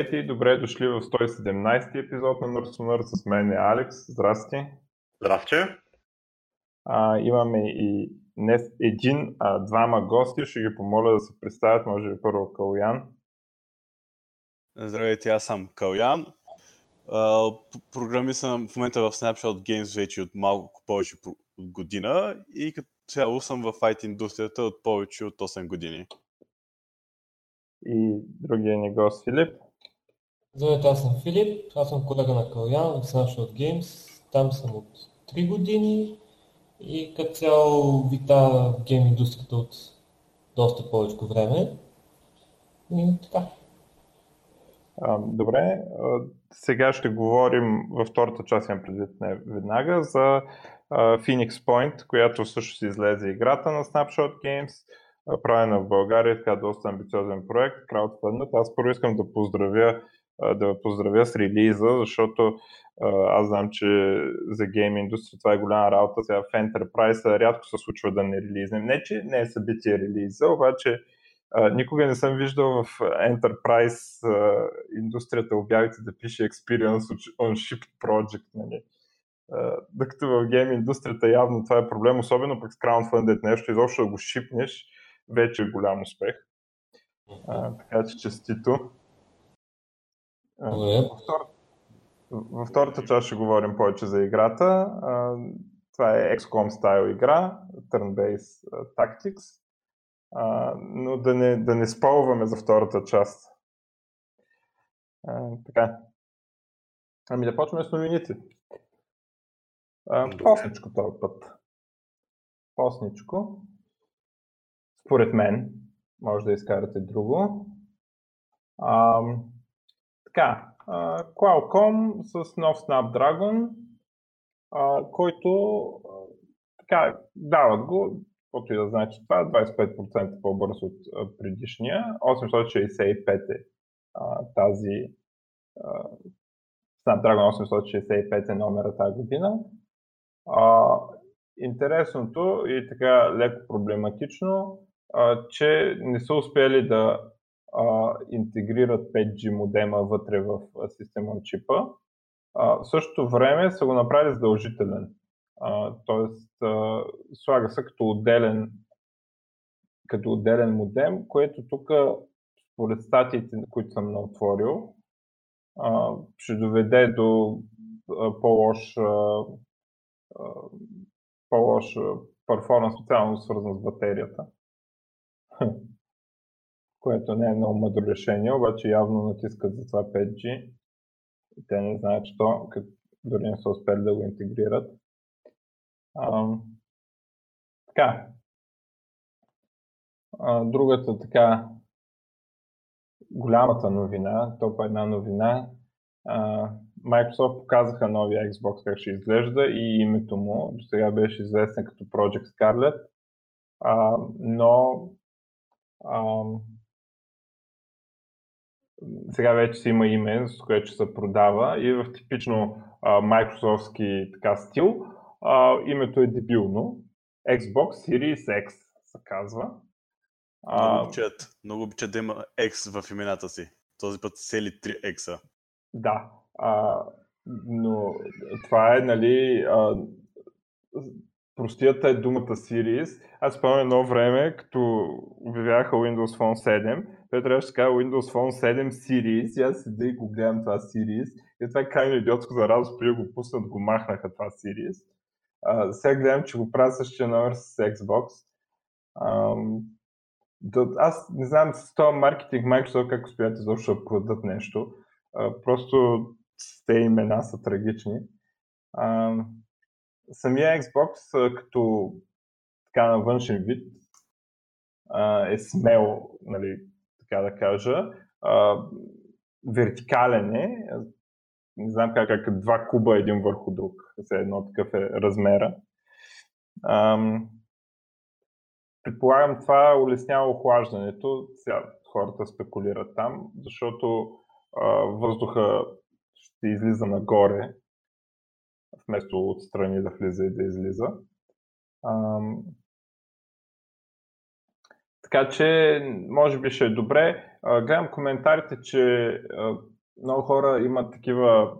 Здравейте и добре дошли в 117 епизод на Nurse с мен е Алекс. Здрасти. Здрасти. А, имаме и днес един, а, двама гости. Ще ги помоля да се представят, може би първо Калян. Здравейте, аз съм Калян. Програми съм в момента в Snapshot Games вече от малко повече от година и като цяло съм в IT индустрията от повече от 8 години и другия ни гост Филип. Здравейте, аз съм Филип, аз съм колега на Калян от Snapshot Games. Там съм от 3 години и като цяло вита гейм индустрията от доста повече време. И така. А, добре, сега ще говорим във втората част, имам предвид не веднага, за Phoenix Point, която всъщност излезе играта на Snapshot Games правена в България, така доста амбициозен проект, краудфандът. Аз първо искам да поздравя, да поздравя с релиза, защото аз знам, че за гейм индустрия това е голяма работа. Сега в Enterprise рядко се случва да не релизнем. Не, че не е събитие релиза, обаче никога не съм виждал в Enterprise индустрията обявите да пише Experience on Shipped Project. Нали? докато в гейм индустрията явно това е проблем, особено пък с краудфандът нещо, изобщо да го шипнеш, вече е голям успех. А, така че честито. Във, втор... във втората част ще говорим повече за играта. Това е XCOM стайл игра, Turn-Based Tactics. Но да не, да не спалваме за втората част. Така. Ами да почваме с новините. Посничко този път. Посничко. Според мен, може да изкарате друго. Така, Qualcomm с нов Snapdragon, който така, дават го, каквото и да значи това, 25% по-бързо от предишния. 865 е тази Snapdragon 865 е номера тази година. Интересното и така леко проблематично че не са успели да а, интегрират 5G модема вътре в система чипа. А, в същото време са го направили задължителен. А, тоест, слага се като отделен, като отделен модем, което тук, според статиите, които съм наотворил, ще доведе до по-лош, по-лош перформанс, специално свързан с батерията което не е много мъдро решение, обаче явно натискат за това 5G. Те не знаят, що, като дори не са успели да го интегрират. А, така. А, другата така голямата новина, топ една новина, а, Microsoft показаха новия Xbox как ще изглежда и името му до сега беше известен като Project Scarlet, а, но сега вече си има име, с което се продава и в типично а, Microsoftски така стил а, името е дебилно. Xbox Series X се казва. Много обичат, много обичат да има X в имената си. Този път сели 3 X. Да, а, но това е, нали, а, простията е думата Series. Аз спомням едно време, като обявяха Windows Phone 7, той трябваше да кажа Windows Phone 7 Series и аз седа и го гледам това Series. И това е крайно идиотско за радост, преди го пуснат, го махнаха това Series. А, сега гледам, че го правя същия номер с Xbox. А, аз не знам с този маркетинг Microsoft как успяват изобщо да продадат нещо. А, просто те имена са трагични. А, самия Xbox като така на външен вид е смел, нали, така да кажа. Вертикален е, не знам как, как два куба един върху друг, все едно такъв е размера. Предполагам, това улеснява охлаждането. Сега хората спекулират там, защото а, въздуха ще излиза нагоре, вместо отстрани да влиза и да излиза. Така че, може би ще е добре. А, гледам коментарите, че а, много хора имат такива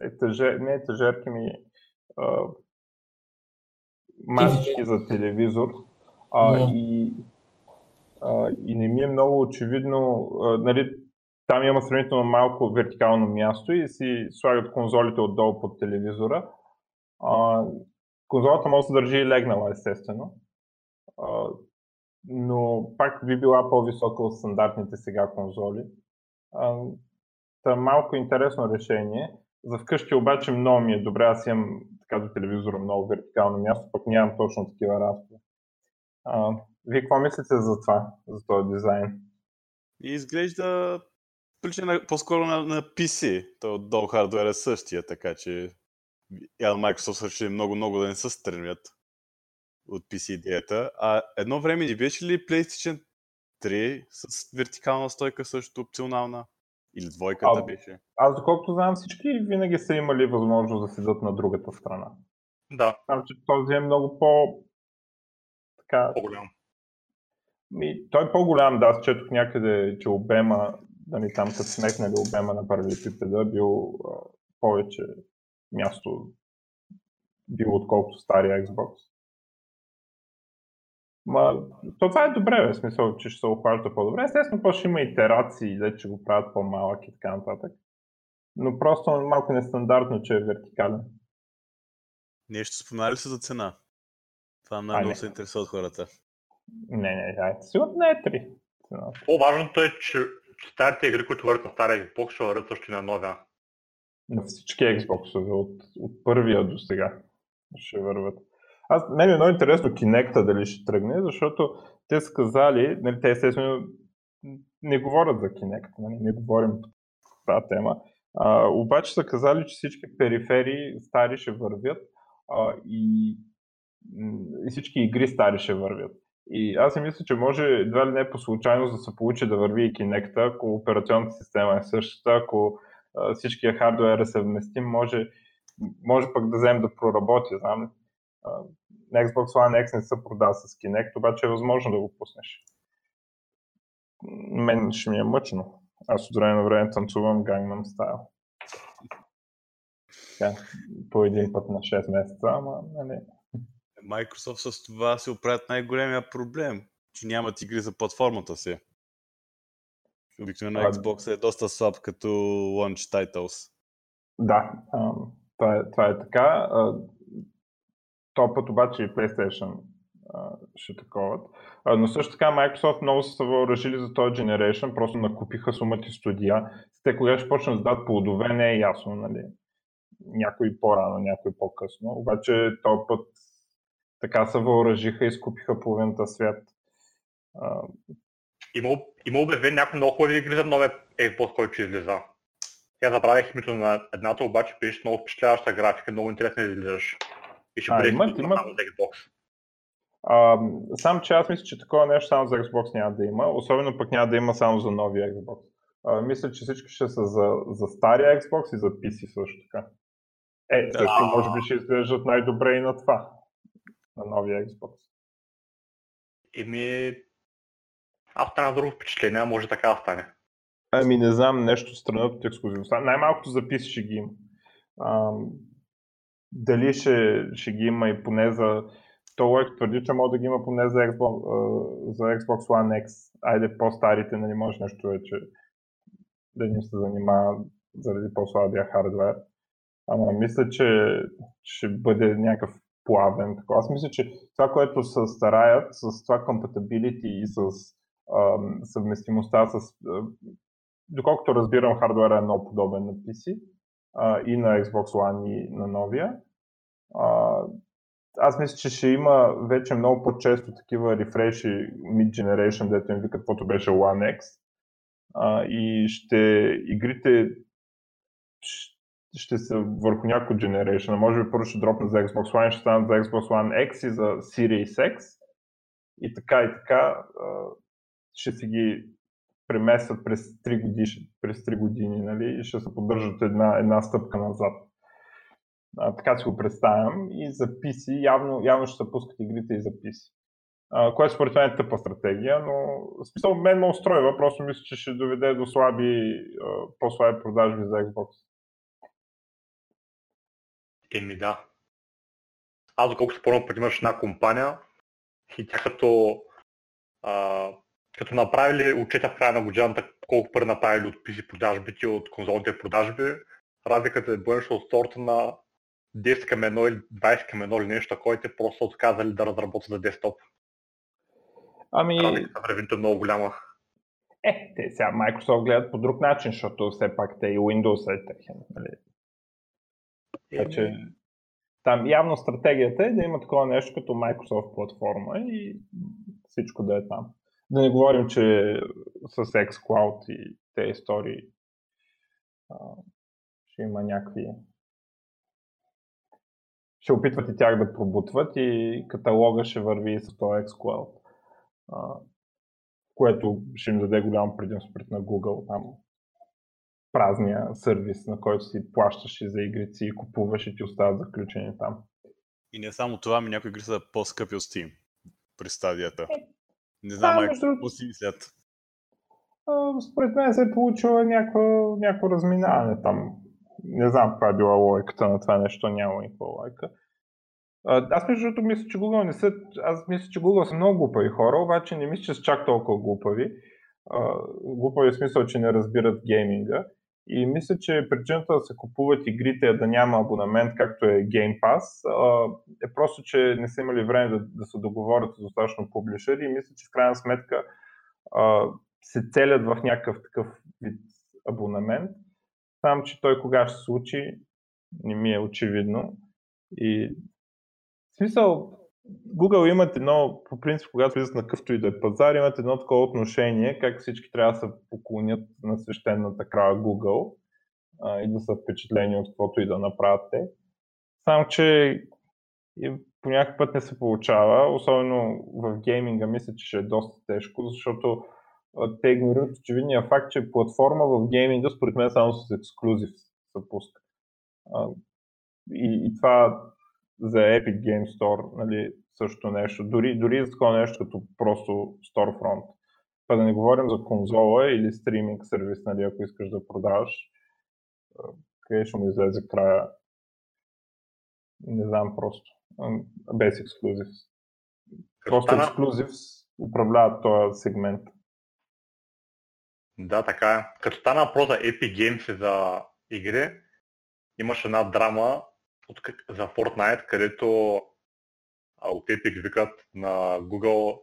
етажер, не етажерки ми, а, масички за телевизор. А, yeah. и, а, и не ми е много очевидно, а, нали, там има сравнително малко вертикално място и си слагат конзолите отдолу под телевизора. А, конзолата може да се държи и легнала, естествено. А, но пак би била по-висока от стандартните сега конзоли. Та малко интересно решение. За вкъщи обаче много ми е добре. Аз имам така до телевизора много вертикално място, пък нямам точно такива разходи. Вие какво мислите за това, за този дизайн? Изглежда прилича по-скоро на, на PC. То отдолу хардуер е същия, така че явно Microsoft решили много-много да не се стремят от PC идеята. А едно време не беше ли PlayStation 3 с вертикална стойка също опционална? Или двойката а, беше? Аз, доколкото знам, всички винаги са имали възможност да седат на другата страна. Да. Само, че този е много по... Така... По-голям. Ми, той е по-голям, да, аз четох някъде, че обема, нали, там като смекнали обема на паралелепипеда, бил а, повече място бил отколкото стария Xbox. Ма, то това е добре, в смисъл, че ще се охлажда по-добре. Естествено, после ще има итерации, да че го правят по-малък и така нататък. Но просто малко нестандартно, че е вертикален. Нещо споменали се за цена? Това много се интересува от хората. Не, не, не, сигурно не е 3. По-важното е, че старите игри, които върват на стария Xbox, ще върват също на новия. На всички Xbox от, от първия до сега ще върват. Аз, мен е много интересно Kinect дали ще тръгне, защото те са казали, нали, те естествено не говорят за Kinect, нали, не говорим по тази тема, а, обаче са казали, че всички периферии стари ще вървят а, и, и всички игри стари ще вървят. И аз си мисля, че може едва ли не по случайност да се получи да върви и Kinect, ако операционната система е същата, ако а, всичкия хардуер е съвместим, може, може пък да вземем да проработи, знам на Xbox One X не се продава с Kinect, обаче е възможно да го пуснеш. Мен ще ми е мъчно. Аз от време на време танцувам Gangnam Style. Така, по един път на 6 месеца, ама нали. Microsoft с това се оправят най-големия проблем, че нямат игри за платформата си. Обикновено Xbox е доста слаб като launch titles. Да, това, е, това е така. То път обаче и PlayStation ще таковат. Но също така Microsoft много са въоръжили за този Generation, просто накупиха сумати студия. Те кога ще почнат да дадат плодове, не е ясно, нали? Някой по-рано, някой по-късно. Обаче този път така се въоръжиха и скупиха половината свят. А... Има, има обявен някои много хубави игри за новия Xbox, който излиза. Я забравих името на едната, обаче беше много впечатляваща графика, много интересно излизаш. И ще бъде имат, имат... за Xbox. А, сам, че аз мисля, че такова нещо само за Xbox няма да има, особено пък няма да има само за новия Xbox. А, мисля, че всички ще са за, за стария Xbox и за PC също така. Е, да. също може би ще изглеждат най-добре и на това, на новия Xbox. Еми, аз стана друго впечатление, може така да стане. Ами не знам, нещо странно от ексклюзивността. Най-малкото за PC ще ги има дали ще, ще ги има и поне за... Той твърди, че може да ги има поне за Xbox, за Xbox One X. Айде по-старите, нали може нещо вече да ни се занимава заради по-слабия хардвер. Ама мисля, че ще бъде някакъв плавен. Аз мисля, че това, което се стараят с това compatibility и с ам, съвместимостта с... доколкото разбирам, хардвера е много подобен на PC а, и на Xbox One и на новия. Аз мисля, че ще има вече много по-често такива рефреши mid-generation, дето им викат, каквото беше One X. А, и ще игрите ще са върху някой generation. Може би първо ще дропнат за Xbox One, ще станат за Xbox One X и за Series X. И така и така ще си ги преместват през 3 години, през 3 години нали, и ще се поддържат една, една стъпка назад. А, така си го представям. И за PC, явно, явно ще се пускат игрите и за PC. което според мен е тъпа стратегия, но в смисъл мен ме устройва, просто мисля, че ще доведе до слаби, по-слаби продажби за Xbox. Еми да. Аз доколкото спомням, преди имаш една компания и тя като, а, като направили отчета в края на годината колко пари направили от PC продажбите от конзолните продажби, разликата е бъдеш от сорта на 10 към 1 или 20 към 1 или нещо такова, те просто отказали да разработят за десктоп. Ами... Разликата е много голяма. Е, те сега Microsoft гледат по друг начин, защото все пак те и Windows е техен. Нали? Така че там явно стратегията е да има такова нещо като Microsoft платформа и всичко да е там. Да не говорим, че с xCloud и тези истории ще има някакви ще опитват и тях да пробутват и каталога ще върви с този xCloud, което ще им даде голям предимство пред на Google. Там празния сервис, на който си плащаш и за игрици и купуваш и ти остават заключени там. И не само това, ми някои игри са по-скъпи от Steam при стадията. Е, не знам, да, какво си мислят. Според мен се е получила някакво, някакво разминаване там не знам каква е била логиката на това нещо, няма никаква логика. Аз между другото мисля, че Google не са, аз мисля, че Google са много глупави хора, обаче не мисля, че са чак толкова глупави. Глупави в смисъл, че не разбират гейминга. И мисля, че причината да се купуват игрите да няма абонамент, както е Game Pass, е просто, че не са имали време да, да се договорят с достатъчно публишери и мисля, че в крайна сметка се целят в някакъв такъв вид абонамент само, че той кога ще се случи, не ми е очевидно. И в смисъл, Google имат едно, по принцип, когато влизат на къвто и да е пазар, имат едно такова отношение, как всички трябва да се поклонят на свещената крава Google а, и да са впечатлени от каквото и да направят те. Само, че и по някакъв път не се получава, особено в гейминга мисля, че ще е доста тежко, защото те игнорират очевидния факт, че платформа в гейминга според мен само с ексклюзив се пуска. И, и това за Epic Game Store, нали, също нещо. Дори, дори за такова нещо като просто Storefront. Па да не говорим за конзола или стриминг сервис, нали, ако искаш да продаваш. Къде ще му излезе края? Не знам просто. Без ексклюзив. Просто ексклюзив управляват този сегмент. Да, така е. Като стана въпрос за Epic Games и за игри, имаше една драма от, за Fortnite, където от Epic викат на Google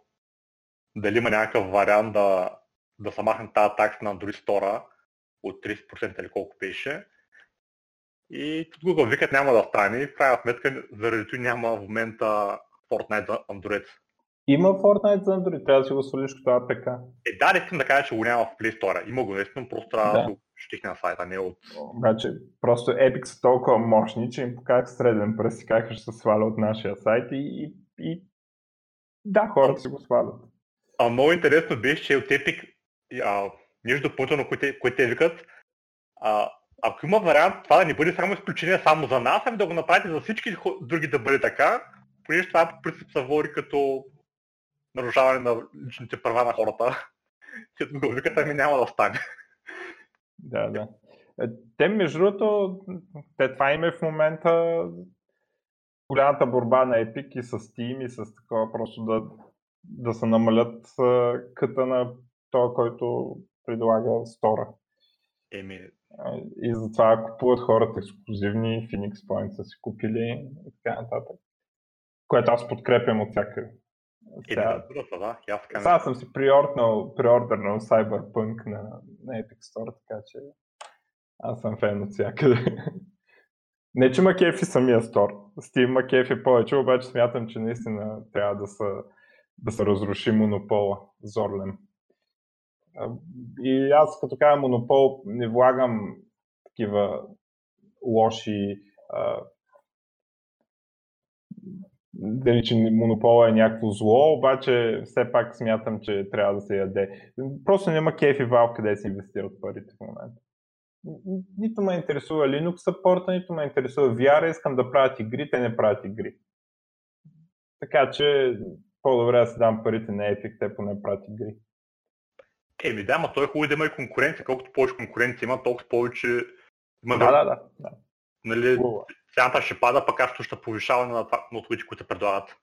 дали има някакъв вариант да, да се махне тази такса на Android Store от 30% или колко беше. И тут Google викат няма да стане и в крайна сметка заради това няма в момента Fortnite за Android. Има Fortnite за Android, трябва да си го свалиш като APK. Е, да, не искам да кажа, че го няма в Play Store. Има го наистина, просто трябва да, да го щихне на сайта, не от... Обаче, просто Epic са толкова мощни, че им показах среден пръст и как ще се сваля от нашия сайт и, и, и... да, хората си го свалят. А много интересно беше, че от Epic, а, нещо допълнително, което, което те викат, а, ако има вариант това да не бъде само изключение само за нас, ами да го направите за всички други да бъде така, понеже това по принцип се води като нарушаване на личните права на хората. Като го викате, ми няма да стане. Да, да. Е, те, между другото, те това има в момента голямата борба на Epic и с Steam и с такова просто да, да се намалят къта на това, който предлага стора. Еми... И затова купуват хората ексклюзивни, Phoenix Point са си купили и така нататък. Което аз подкрепям от всякъде. Е, да, да, аз Сега съм си приорднал, приордернал Cyberpunk на, на Epic Store, така че аз съм фен от всякъде. Не, че ма кефи самия стор. Steam ма кефи повече, обаче смятам, че наистина трябва да се, да се разруши монопола. Зорлен. И аз като кажа монопол не влагам такива лоши дали, че монопола е някакво зло, обаче все пак смятам, че трябва да се яде. Просто няма кеф и вал къде се инвестират парите в момента. Нито ме интересува Linux саппорта, нито ме интересува VR, искам да правят игри, те не правят игри. Така че по-добре да се дам парите на Epic, те поне прати игри. Еми да, но той е хубаво да има и конкуренция. Колкото повече конкуренция има, толкова повече има да, да, да, да. Нали, цената ще пада, пък аз ще повишава на, това, на услугите, които предлагат.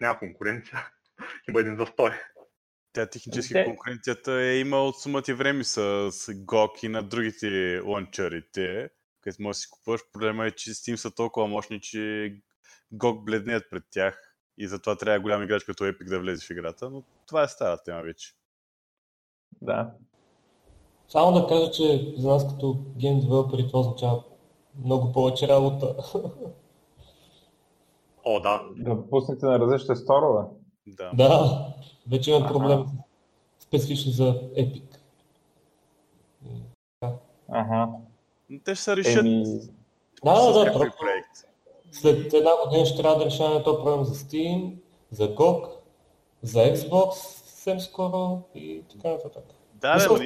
Няма конкуренция, има един застой. Тя технически Те... конкуренцията е има от сумати време с, с GOG и на другите ланчерите, където можеш да си купуваш. Проблема е, че Steam са толкова мощни, че GOG бледнеят пред тях и затова трябва голям играч като Epic да влезе в играта, но това е стара тема вече. Да. Само да кажа, че за нас като гейм девелопери това означава много повече работа. О, да. Да пуснете на различни сторове. Да. да. Вече има проблем специфично за Epic. Ага. Те ще се решат. Еми... Да, да, да. Проект. След една година ще трябва да решаваме този проблем за Steam, за GOG, за Xbox съвсем скоро и така нататък. Да, да, да.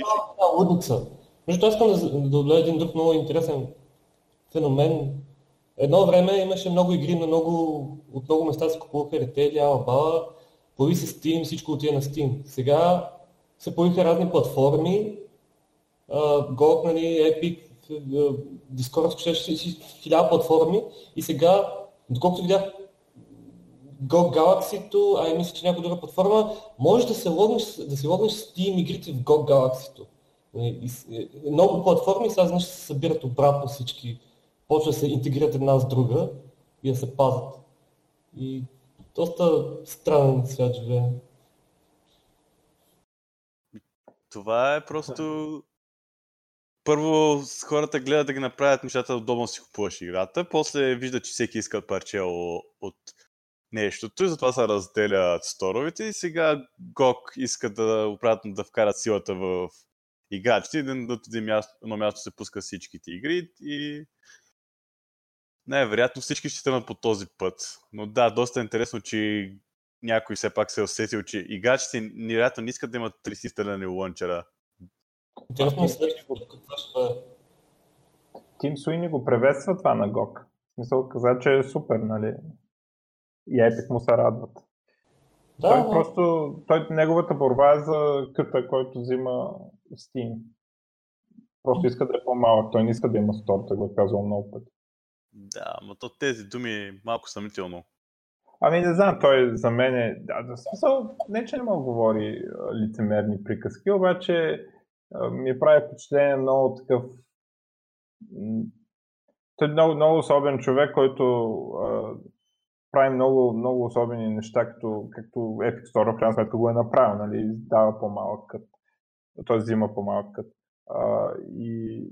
Лудница. Между искам да, да един друг много интересен феномен. Едно време имаше много игри на много, от много места се купуваха ретели, Alibaba, появи се Steam, всичко отиде на Steam. Сега се появиха разни платформи, GOG, нали, Epic, Discord, хиляда платформи и сега, доколкото видях GOG Galaxy, а и мисля, че някоя друга платформа, можеш да се логнеш, да си логнеш Steam игрите в GOG Galaxy. Нали, много платформи сега знаеш, се събират обратно всички, почва да се интегрират една с друга и да се пазят. И доста странен свят живее. Това е просто... Първо хората гледат да ги направят нещата удобно си купуваш играта, после виждат, че всеки иска парче от нещото и затова се разделят сторовете и сега GOG иска да обратно да вкарат силата в играчите и да едно място се пуска всичките игри и най-вероятно всички ще тръгнат по този път. Но да, доста е интересно, че някой все пак се е усетил, че играчите невероятно не искат да имат 300 лънчера. Интересно е какво ще е. Тим Суини го приветства това на GOG. В смисъл каза, че е супер, нали? И Epic му се радват. Да, той да. просто, той, неговата борба е за къта, който взима Steam. Просто иска да е по-малък, той не иска да има стор, той го е казал много пъти. Да, но то тези думи малко съмнително. Ами не знам, той за мен е... Да, да, смисъл, не че не мога говори лицемерни приказки, обаче ми прави впечатление много такъв... Той е много, много особен човек, който а, прави много, много особени неща, като, както Epic Store в крайна сметка го е направил, нали, дава по-малък кът, т.е. взима по-малък кът. А, и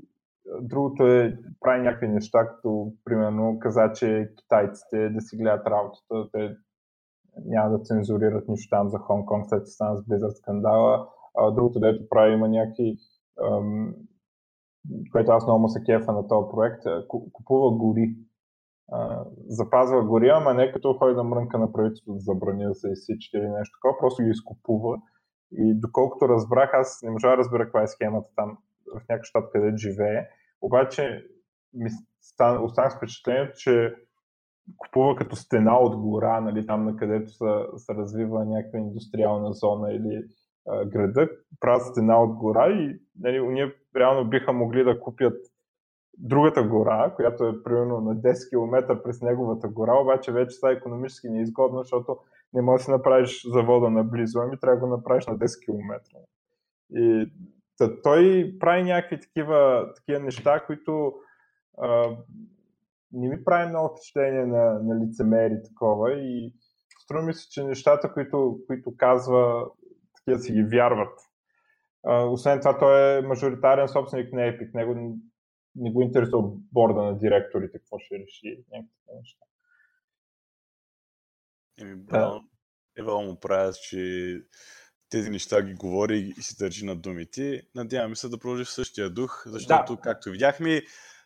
другото е, прави някакви неща, като примерно каза, че китайците да си гледат работата, те няма да цензурират нищо там за Хонг-Конг, след че стана с Blizzard скандала. А, другото, дето прави, има някакви, ам, което аз много му се кефа на този проект, купува гори. А, запазва гори, ама не като ходи да мрънка на правителството да забрани да се изсичат или нещо такова, просто ги изкупува. И доколкото разбрах, аз не можа да разбера каква е схемата там в някакъв щат, където живее. Обаче ми стан, останах с впечатлението, че купува като стена от гора, нали, там на където се, развива някаква индустриална зона или а, града, правят стена от гора и нали, ние реално биха могли да купят другата гора, която е примерно на 10 км през неговата гора, обаче вече е економически неизгодно, защото не можеш да си направиш завода наблизо, ами трябва да го направиш на 10 км. И Та, той прави някакви такива, такива неща, които а, не ми прави много впечатление на, на лицемери такова и струва ми се, че нещата, които, които казва, такива си ги вярват. А, освен това, той е мажоритарен собственик на Epic. Него не го интересува борда на директорите, какво ще реши, някакви неща. Еми, да. Ева му правя, че тези неща ги говори и си държи на думите. Надяваме се да продължи в същия дух, защото, да. както видяхме,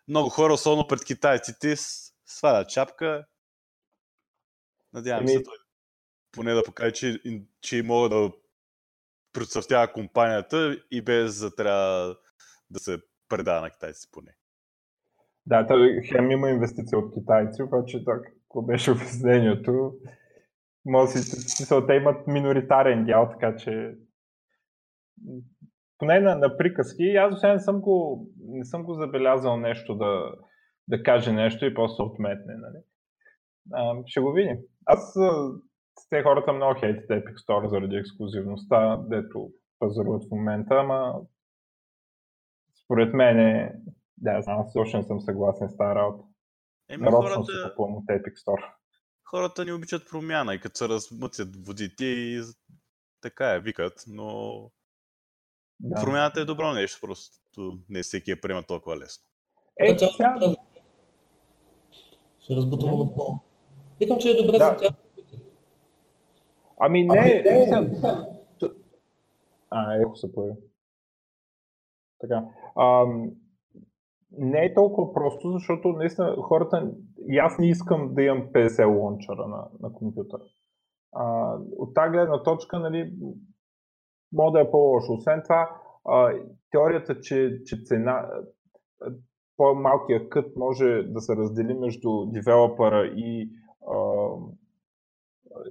много хора, особено пред китайците, свалят чапка. Надявам се той поне да покаже, че, че мога да процъфтява компанията и без да трябва да се предава на китайци поне. Да, той хем има инвестиция от китайци, обаче так, беше обяснението? Може да си, те имат миноритарен дял, така че поне на, на приказки, аз не съм го, не съм го забелязал нещо да, да каже нещо и после отметне. Нали? А, ще го видим. Аз с те хората много хейтят Epic Store заради ексклюзивността, дето пазаруват в момента, ама според мен е, да, знам, аз не съм съгласен с тази работа. Еми, хората... се купувам от Epic Store. Хората ни обичат промяна и като се размъцят водите и така е, викат, но да. промяната е добро нещо, просто не всеки я приема толкова лесно. Е, сега... Ще разбутам отново. Викам, че е добре да. за тях. Ами не, ами, не, не. А, ехо се появи. Така. А, не е толкова просто, защото наистина хората, и аз не искам да имам 50 лончера на, на компютъра. А, от тази гледна точка, нали, може да е по-лошо. Освен това, а, теорията, че, че цена, по-малкият кът може да се раздели между девелопера и, а,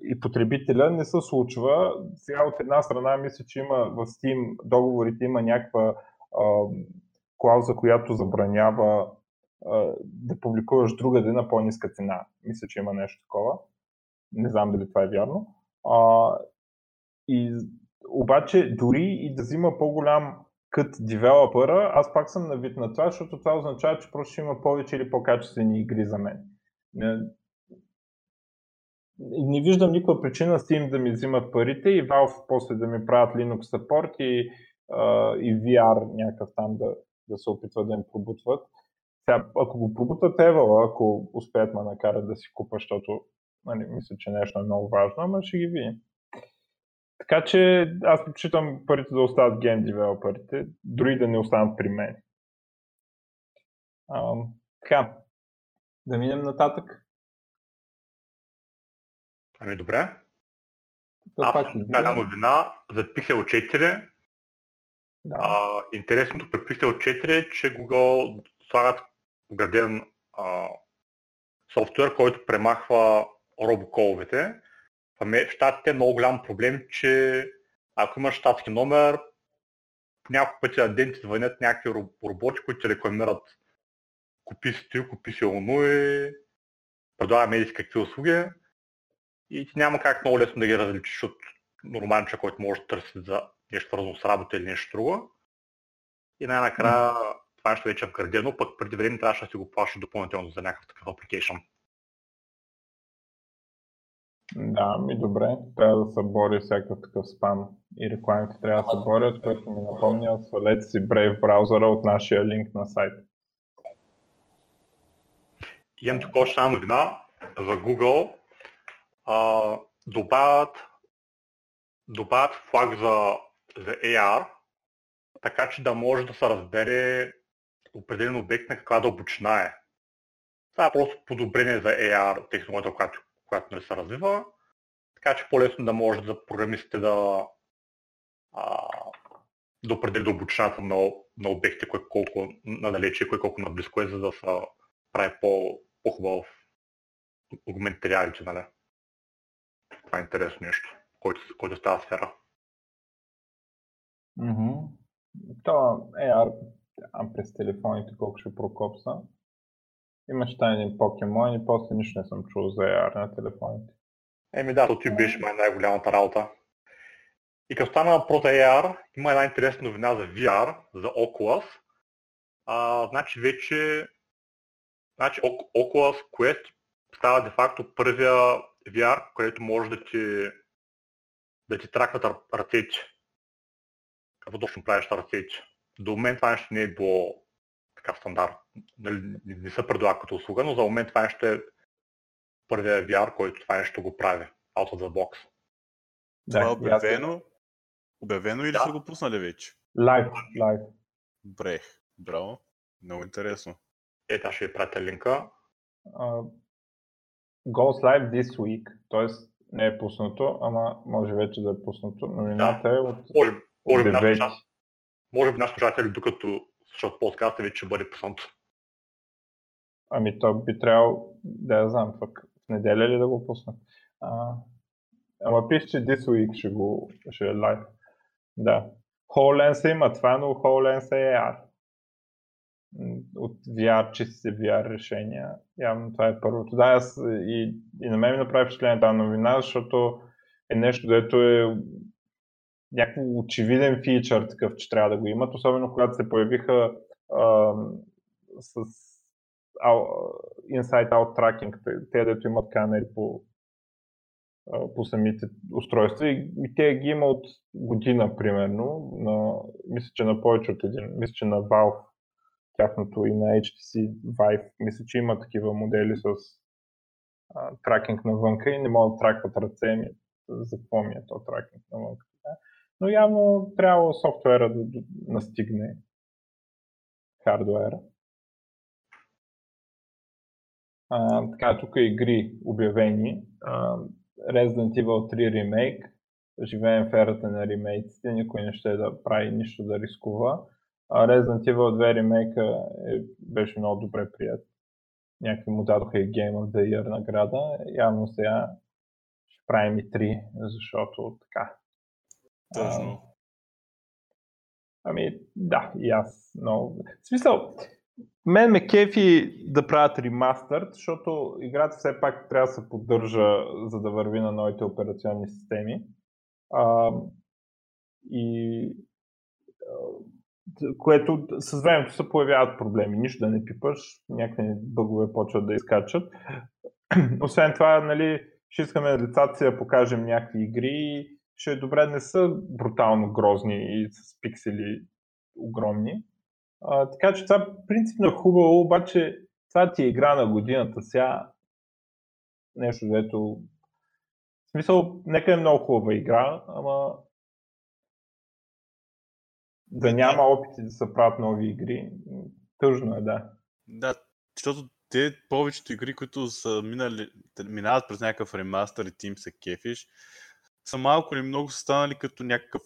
и потребителя, не се случва. Сега от една страна мисля, че има в Steam договорите има някаква а, клауза, която забранява да публикуваш другаде на по-ниска цена. Мисля, че има нещо такова. Не знам дали това е вярно. А, и обаче дори и да взима по-голям кът девелопера, аз пак съм навид на това, защото това означава, че просто ще има повече или по-качествени игри за мен. Не, не виждам никаква причина Steam да ми взимат парите и Valve после да ми правят Linux support и, uh, и VR някакъв там да, да се опитват да им пробутват. Сега, ако го пробутат Evil, ако успеят ме накарат да си купа, защото нали, мисля, че нещо е много важно, ама ще ги видим. Така че аз предпочитам парите да остават ген девелоперите, дори да не останат при мен. А, така, да минем нататък. Ами добре. Това аз съм една новина за Pixel 4. Да. А, интересното при Pixel 4 е, че Google слагат вграден софтуер, който премахва робоколовете в Штатите е много голям проблем, че ако имаш щатски номер, няколко пъти на ден звънят някакви роботи, които ти рекламират купи си ти, купи си оно и предлага медици какви услуги и ти няма как много лесно да ги различиш от нормален човек, който може да търси за нещо свързано с работа или нещо друго. И най-накрая mm. Това нещо вече е вградено, пък преди време трябваше да си го плащаш допълнително за някакъв такъв апликейшн. Да, ми добре. Трябва да се бори всякакъв такъв спам и рекламите трябва да се борят, което ми напомня, свалете си Brave браузъра от нашия линк на сайта. Имам тук още една новина за Google. А, добавят, добавят флаг за, за AR, така че да може да се разбере определен обект на каква дълбочина е. Това е просто подобрение за AR технологията, която която нали, се развива, така че по-лесно да може да програмистите да, а, да определи дълбочината на, на обектите, кой колко надалече, кой колко наблизко е, за да се прави по, по-хубаво материалите. Нали. Това е интересно нещо, който, който става сфера. Mm-hmm. То AR през телефоните колко ще прокопса. Имаш тайни покемони и после нищо не съм чул за AR на телефоните. Еми да, то ти беше май най-голямата работа. И като стана въпрос за AR, има една интересна новина за VR, за Oculus. А, значи вече значи Oculus Quest става де-факто първия VR, където може да ти, да ти тракват ръцете. Какво точно правиш ръцете. До момента това нещо не е било така стандарт. Нали, не се предлага като услуга, но за момент това ще е първия VR, който това нещо го прави. Out of the box. Да, това е обявено? Обявено или да. са го пуснали вече? Лайв, лайв. Добре, браво. Много интересно. Е, ще ви пратя линка. Uh, goes live this week, т.е. не е пуснато, ама може вече да е пуснато. Новината да. е от, може, може, от 9. Може би нашите слушатели, докато защото подкаста вече ще бъде пуснат. Ами то би трябвало, да я знам, пък в неделя ли да го пусна. А, Ама пише, че this week ще го ще е лайв. Да. HoloLens има това, но HoloLens е AR. От VR, чисти VR решения. Явно това е първото. Да, аз и, и на мен ми направи впечатление тази новина, защото е нещо, дето е някакво очевиден фичър такъв, че трябва да го имат, особено когато се появиха а, с inside-out tracking, те дето имат камери по, по самите устройства и, и те ги има от година примерно, на, мисля, че на повече от един, мисля, че на Valve тяхното и на HTC Vive, мисля, че има такива модели с а, тракинг навънка и не могат да тракват ръце ми. За какво ми е то тракинг навънка? Но явно трябва софтуера да, да настигне хардуера. А, така, тук игри обявени. А, Resident Evil 3 Remake. Живеем в ерата на ремейците, никой не ще да прави нищо да рискува. А Resident Evil 2 ремейка е, беше много добре прият. Някакви му дадоха и Game of the Year награда. Явно сега ще правим и 3, защото така. Точно. А, ами, да, и аз много. В смисъл, мен ме кефи да правят ремастър, защото играта все пак трябва да се поддържа, за да върви на новите операционни системи. А, и което с времето се появяват проблеми. Нищо да не пипаш, някакви бъгове почват да изкачат. Освен това, нали, ще искаме децата си да покажем някакви игри. Ще е добре, не са брутално грозни и с пиксели огромни. А, така че това принципно е хубаво, обаче това ти е игра на годината сега. Нещо, дето... В смисъл, нека е много хубава игра, ама да няма опити да се правят нови игри. Тъжно е, да. Да, защото те повечето игри, които са минали, минават през някакъв ремастър и ти им се кефиш, са малко или много са станали като някакъв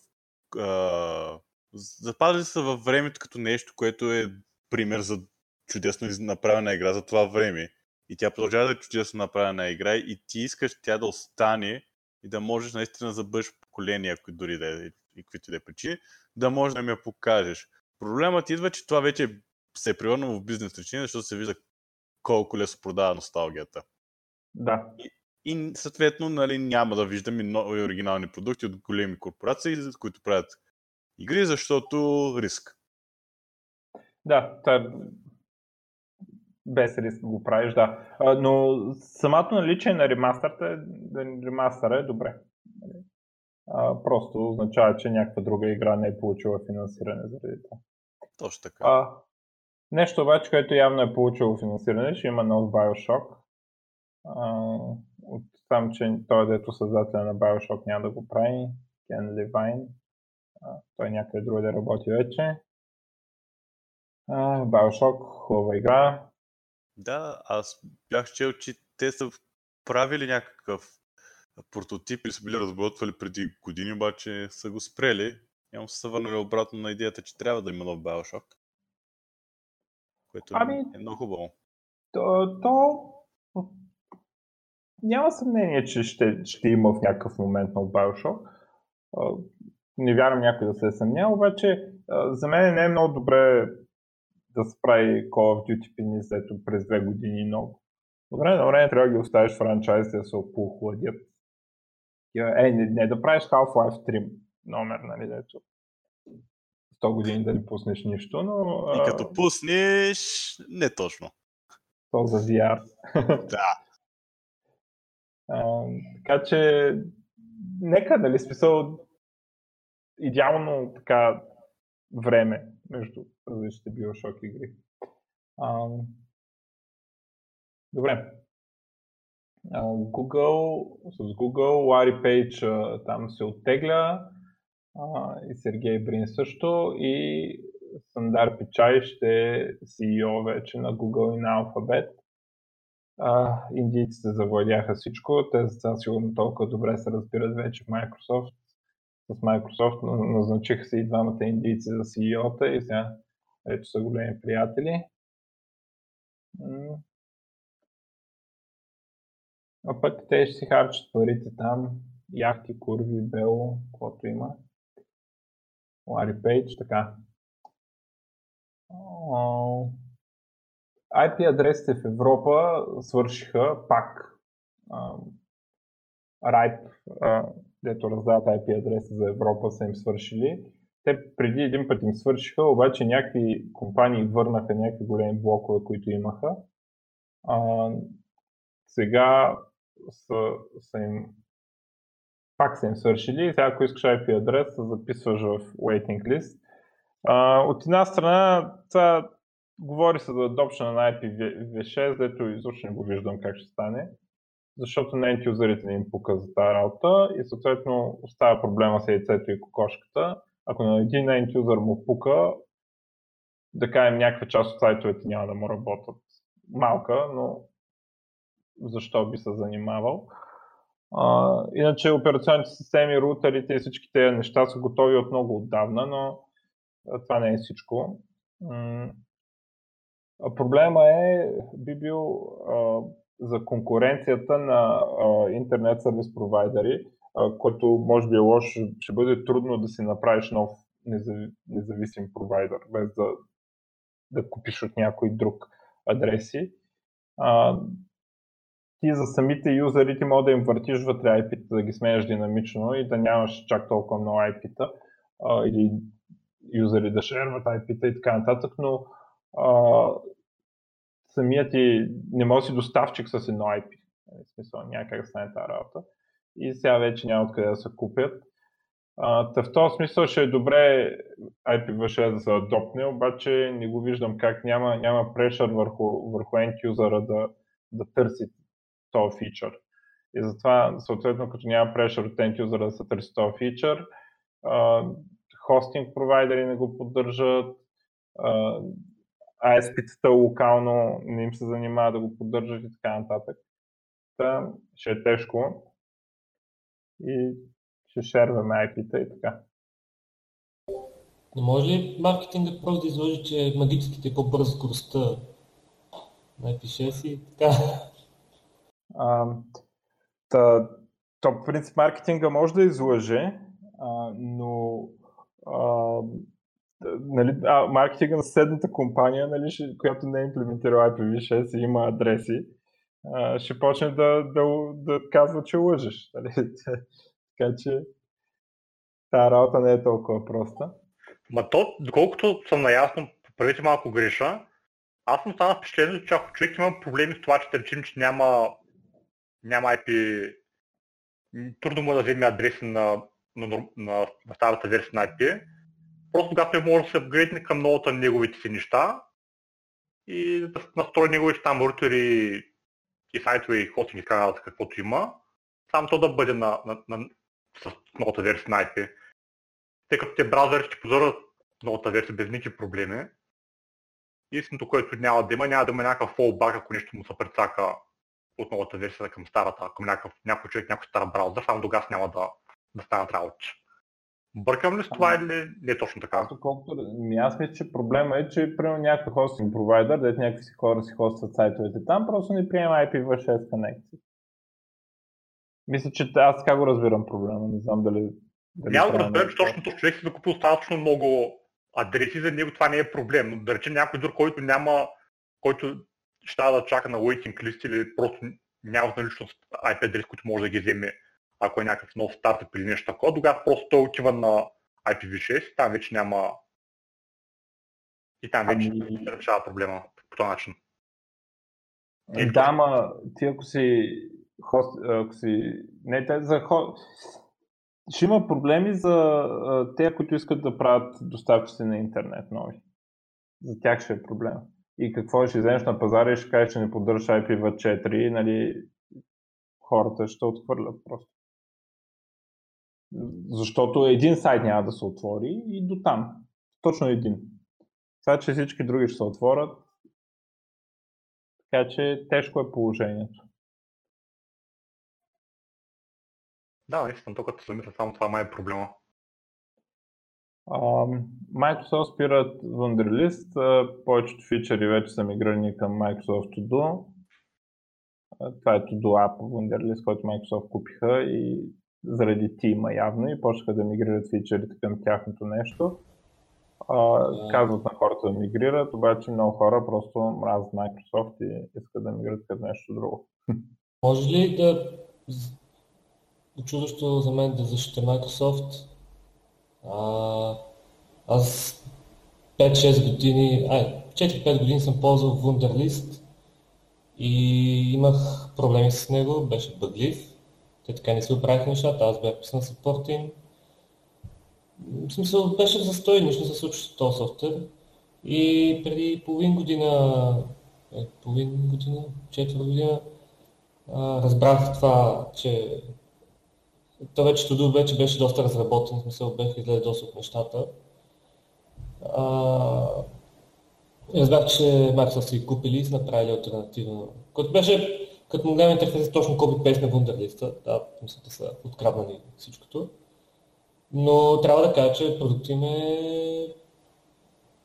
а, запазили са във времето като нещо, което е пример за чудесно направена игра за това време. И тя продължава да е чудесно направена игра и ти искаш тя да остане и да можеш наистина за бъдещ поколение, ако дори да е и каквито да е причини, да можеш да ми я покажеш. Проблемът идва, че това вече се е превърнало в бизнес решение, защото се вижда колко лесно продава носталгията. Да. И, и съответно нали, няма да виждаме нови оригинални продукти от големи корпорации, които правят игри, защото риск. Да, та, без риск го правиш, да. Но самото наличие на ремастъра е, ремастъра е добре. А, просто означава, че някаква друга игра не е получила финансиране заради това. Точно така. А, нещо обаче, което явно е получило финансиране, ще има нов Bioshock. А, там, че той дето създателя на Bioshock няма да го прави. Кен Левайн. той някъде друга да работи вече. А, Bioshock, хубава игра. Да, аз бях чел, че те са правили някакъв прототип или са били разработвали преди години, обаче са го спрели. Няма се върнали обратно на идеята, че трябва да има нов Bioshock. Което ами, е много хубаво. То, то няма съмнение, че ще, ще има в някакъв момент нов Bioshock. Не вярвам някой да се е съмнява, обаче за мен не е много добре да се прави Call of Duty пенизето през две години много. Добре, на време трябва да ги оставиш франчайзите да се опохладят е, не, не да правиш Half-Life 3 номер, нали, дето 100 години да не пуснеш нищо, но... И като пуснеш, не точно. То за VR. Да. А, така че, нека, нали, смисъл, идеално така време между различните Bioshock игри. А, добре, Google, с Google, Лари Пейдж там се оттегля и Сергей Брин също и Сандар Пичай ще е CEO вече на Google и на Alphabet. Индийците завладяха всичко, те за сигурно толкова добре се разбират вече в Microsoft. С Microsoft назначиха се и двамата индийци за CEO-та и сега вече са големи приятели. А пък те ще си харчат парите там. яхти, курви, бело, каквото има. Лари Пейдж, така. IP адресите в Европа свършиха пак. RIPE, дето раздават IP адреси за Европа, са им свършили. Те преди един път им свършиха, обаче някакви компании върнаха някакви големи блокове, които имаха. А, сега са, са им пак са им свършили сега ако искаш IP адрес, записваш в waiting list. А, от една страна, това говори се за adoption на IPv6, дето изобщо не го виждам как ще стане, защото на юзерите не им пука за тази работа и съответно остава проблема с яйцето и кокошката. Ако на един end му пука, да кажем някаква част от сайтовете няма да му работят малка, но защо би се занимавал. А, иначе операционните системи, рутерите и всички тези неща са готови от много отдавна, но това не е всичко. Проблема е, би бил за конкуренцията на интернет сервис провайдери, а, който може би е лошо, ще бъде трудно да си направиш нов независим провайдер, без да, да купиш от някой друг адреси. Ти за самите юзери ти може да им въртиш вътре IP-та, да ги сменяш динамично и да нямаш чак толкова много IP-та или юзери да шерват IP-та и така нататък, но а, самият ти не може да си доставчик с едно IP. Нали, в смисъл, няма да стане тази работа. И сега вече няма откъде да се купят. А, в този смисъл ще е добре IPv6 да се адопне, обаче не го виждам как няма, няма прешър върху, върху end юзера да, да търси този фичър. И затова, съответно, като няма прешър от end юзера да се търси този фичър, хостинг провайдери не го поддържат, ISP-тата локално не им се занимава да го поддържат и така нататък. Та ще е тежко и ще шерваме IP-та и така. Не може ли маркетинга просто да изложи, че магическите е по-бърза скоростта на IP6 и така? А, та, то, принцип, маркетинга може да излъже, а, но а, нали, а, маркетинга на съседната компания, нали, която не е имплементирала IPv6 и има адреси, а, ще почне да, да, да казва, че лъжеш. Нали? така че тази работа не е толкова проста. Ма то, доколкото съм наясно, правите малко греша, аз съм станал впечатлен, че ако човек има проблеми с това, че да че няма, няма IP, трудно му да вземе адреси на, на, на, на старата версия на IP, Просто когато може да се апгрейдне към новата неговите си неща и да настрои неговите там рутери и сайтове и хостинг и така каквото има, само то да бъде на, на, на, с новата версия на IP. Тъй като те браузъри ще позорят новата версия без никакви проблеми. Истинното, което няма да има, няма да има някакъв фолбак, ако нещо му се прецака от новата версия към старата, към някакъв, някой човек, някой стар браузър, само тогава няма да, да станат работи. Бъркам ли с това или не е точно така? Колкото, ми аз мисля, че проблема е, че примерно някакъв хостинг провайдер, дете някакви си хора си хостват сайтовете там, просто не приема IPv6 конекции. Мисля, че аз така го разбирам проблема, не знам дали... дали Няма да разберем, че точно този човек си закупил достатъчно много адреси, за него това не е проблем. Но да речем някой друг, който няма, който ще да чака на waiting list или просто няма наличност IP адрес, който може да ги вземе ако е някакъв нов стартъп или нещо такова, тогава просто той отива на IPv6 там вече няма и там вече ами... се решава проблема по този начин. Е, да, ама ти ако си хост, ако си... Не, те за хост... Ще има проблеми за те, които искат да правят доставчици на интернет нови. За тях ще е проблем. И какво ще вземеш на пазара и ще кажеш, че не поддържаш IPv4, нали, хората ще отхвърлят просто. Защото един сайт няма да се отвори и до там. Точно един. Това, че всички други ще се отворят, така че тежко е положението. Да, наистина, тук като замисля, само това май е проблема. Uh, Microsoft спират Wunderlist. Uh, повечето фичери вече са мигрирани към Microsoft To Do. Uh, това е To Do App Wunderlist, който Microsoft купиха и заради тима явно и почнаха да мигрират фичерите към тяхното нещо. А, казват на хората да мигрират, обаче много хора просто мразят Microsoft и искат да мигрират към нещо друго. Може ли да чудощо за мен да защита Microsoft? А, аз 5-6 години, ай, 4-5 години съм ползвал Wunderlist и имах проблеми с него, беше бъглив. Те така не си оправиха нещата, аз бях писан съпорт им. В смисъл, беше в застой, нищо не се случва с този софтуер. И преди половин година, е, половин година, четвърта година, а, разбрах това, че то вече Todo вече беше доста разработен, в смисъл бях изгледа доста от нещата. А, разбрах, че Microsoft са ги купили и са направили альтернатива, който беше като му интерфейс точно копи-пейст на Wunderlist, да, мисля, да са откраднали всичкото. Но трябва да кажа, че продуктът им е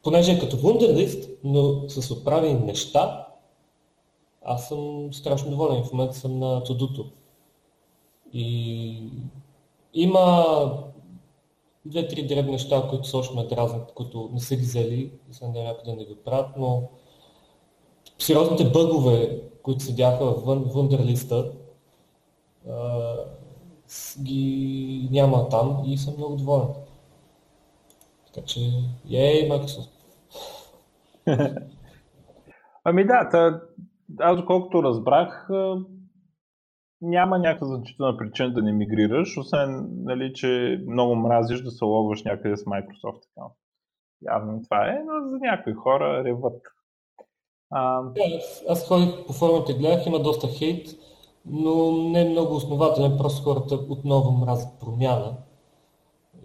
понеже е като Wunderlist, но с отправени неща, аз съм страшно доволен. В момента съм на Тодуто. И има две-три дребни неща, които също ме дразнат, които не са ги взели и се надявам да не го правят, но сериозните бъгове, които седяха в Wunderlist, ги няма там и съм много доволен. Така че, ей, Microsoft. ами да, та, аз доколкото разбрах, няма някаква значителна причина да не мигрираш, освен, нали, че много мразиш да се логваш някъде с Microsoft. Явно това е, но за някои хора реват. А... Аз, аз ходих по форумите, гледах, има доста хейт, но не е много основателен, просто хората отново мразят промяна.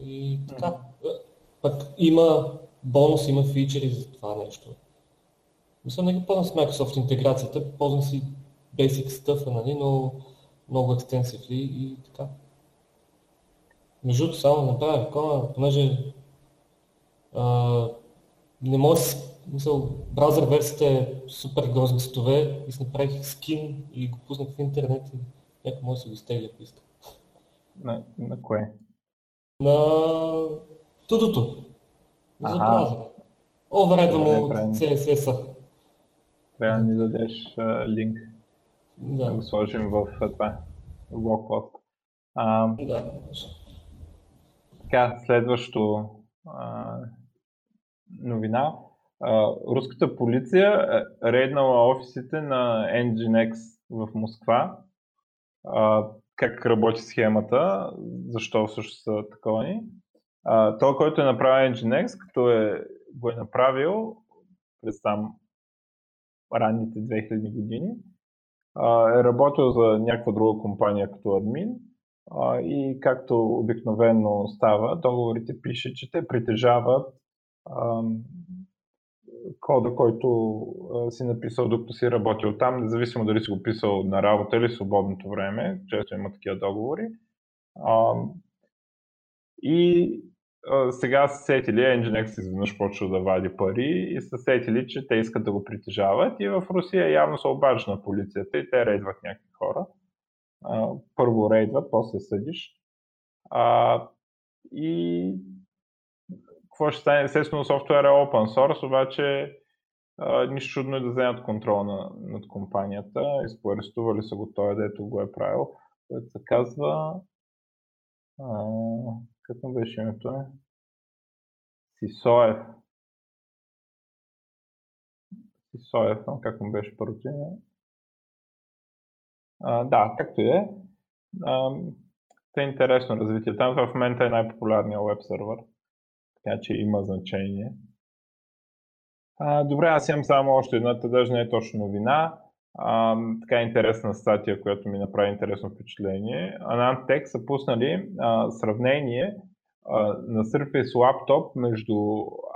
И така. Mm-hmm. Пък има бонус, има фичери за това нещо. Мисля, не ги ползвам с Microsoft интеграцията, ползвам си basic stuff, нали, но много extensively и така. Между другото, само да направя реклама, понеже а, не може мисъл, браузър версията е супер грозни стове и си направих скин и го пуснах в интернет и някой може да се го стегля, ако иска. На, на кое? На тудото. За браузъра. Оверайдвам му CSS-а. Трябва да ни дадеш а, линк. Да. да го сложим в това, в блокпост. А, да. Така, следващо а, новина. Руската полиция е рейднала офисите на Nginx в Москва. Как работи схемата, защо всъщност са таковани. той, който е направил Nginx, като е, го е направил през там ранните 2000 години, е работил за някаква друга компания като админ и както обикновено става, договорите пише, че те притежават кода, който си написал докато си работил там, независимо дали си го писал на работа или свободното време, често има такива договори. И сега са сетили, Nginx изведнъж почва да вади пари и са сетили, че те искат да го притежават и в Русия явно се обажда на полицията и те рейдват някакви хора. Първо рейдват, после съдиш. И какво ще стане? Естествено, софтуер е open source, обаче нищо чудно е да вземат контрол на, над компанията. Изпоарестували са го той, дето го е правил, което се казва какво беше името? Е? Сисоев. Сисоев, как му беше първото име? А, да, както е. Те е интересно развитие. Там в момента е най-популярният веб сервер, така че има значение. А, добре, аз имам само още една, даже не е точно новина. А, така интересна статия, която ми направи интересно впечатление. Anantech са пуснали а, сравнение а, на Surface Laptop между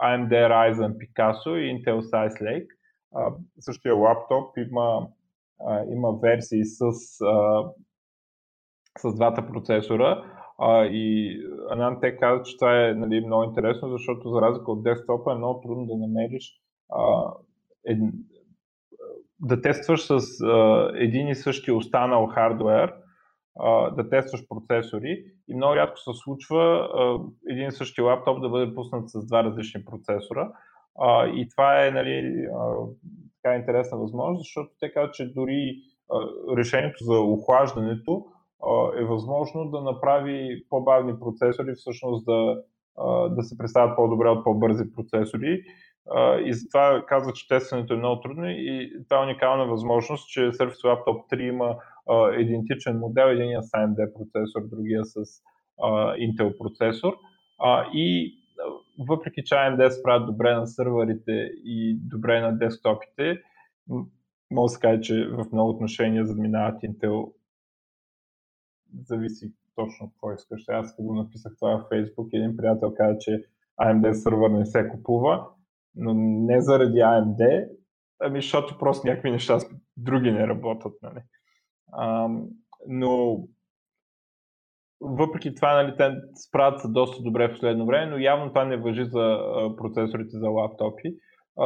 AMD Ryzen Picasso и Intel Sice Lake. А, същия лаптоп има, а, има версии с, а, с двата процесора. А, и Anantech каза, че това е нали, много интересно, защото за разлика от десктопа е много трудно да намериш а, да тестваш с а, един и същи останал хардвер да тестваш процесори и много рядко се случва а, един и същи лаптоп да бъде пуснат с два различни процесора. А, и това е нали, а, така интересна възможност, защото те казват, че дори а, решението за охлаждането е възможно да направи по-бавни процесори, всъщност да, да се представят по-добре от по-бързи процесори. И затова казва, че тестването е много трудно и това е уникална възможност, че Surface Laptop 3 има идентичен модел, единия с AMD процесор, другия с Intel процесор. И въпреки че AMD се правят добре на сървърите и добре на десктопите, мога да се каже, че в много отношения задминават Intel. Зависи точно какво искаш. Аз като написах това в Facebook, един приятел каза, че AMD сървър не се купува, но не заради AMD, ами защото просто някакви неща други не работят. Нали. А, но въпреки това, нали, те справят се доста добре в последно време, но явно това не въжи за процесорите за лаптопи,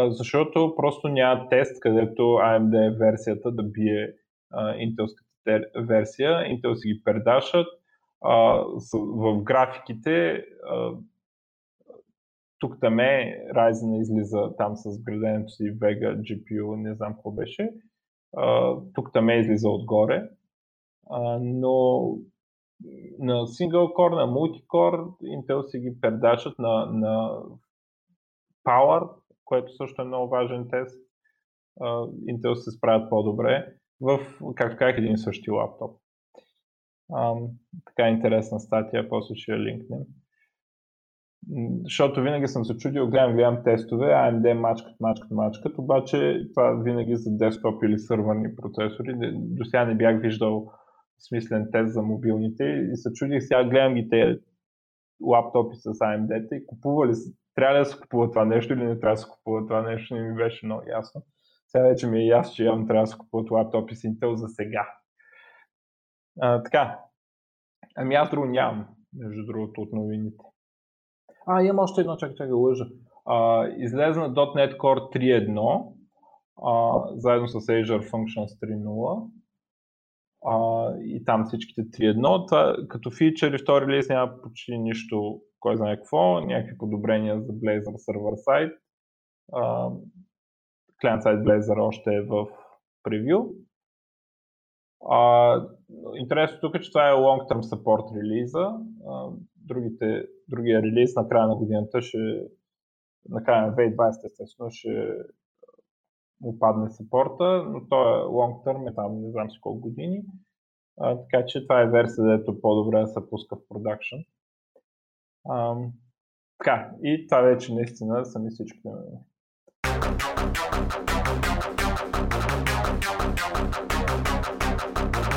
защото просто няма тест, където AMD версията да бие интелската версия. Intel си ги предашат. В графиките тук там е, Ryzen излиза там с градението си Vega GPU, не знам какво беше. Тук там е излиза отгоре. но на single core, на multicore, Intel си ги предачат на, на Power, което също е много важен тест. Intel се справят по-добре в, както казах, един същи лаптоп. Um, така интересна статия, после ще я линкнем. Защото винаги съм се чудил, гледам, гледам тестове, AMD мачкат, мачкат, мачкат, обаче това винаги за десктоп или сървърни процесори. До сега не бях виждал смислен тест за мобилните и се чудих сега, гледам ги те лаптопи с AMD и купува ли трябва ли да се купува това нещо или не трябва да се купува това нещо, не ми беше много ясно. Сега вече ми е ясно, че явно трябва да се купуват лаптопи с Intel за сега. А, така. Ами аз друго нямам, между другото, от новините. А, имам още едно, чакай, чакай, лъжа. А, излезна .NET Core 3.1 а, заедно с Azure Functions 3.0 а, и там всичките 3.1. Това, като фичър и втори релиз няма почти нищо, кой знае какво, някакви подобрения за Blazor Server Side. Client Side Blazor още е в превю. Интересно тук е, че това е Long Term Support релиза. А, другите, другия релиз на края на годината ще на края на 2020 естествено ще му падне саппорта, но то е long term, е там не знам си колко години. А, така че това е версия, дето по-добре да се пуска в продакшн. така, и това вече наистина са ми всички. Thank you.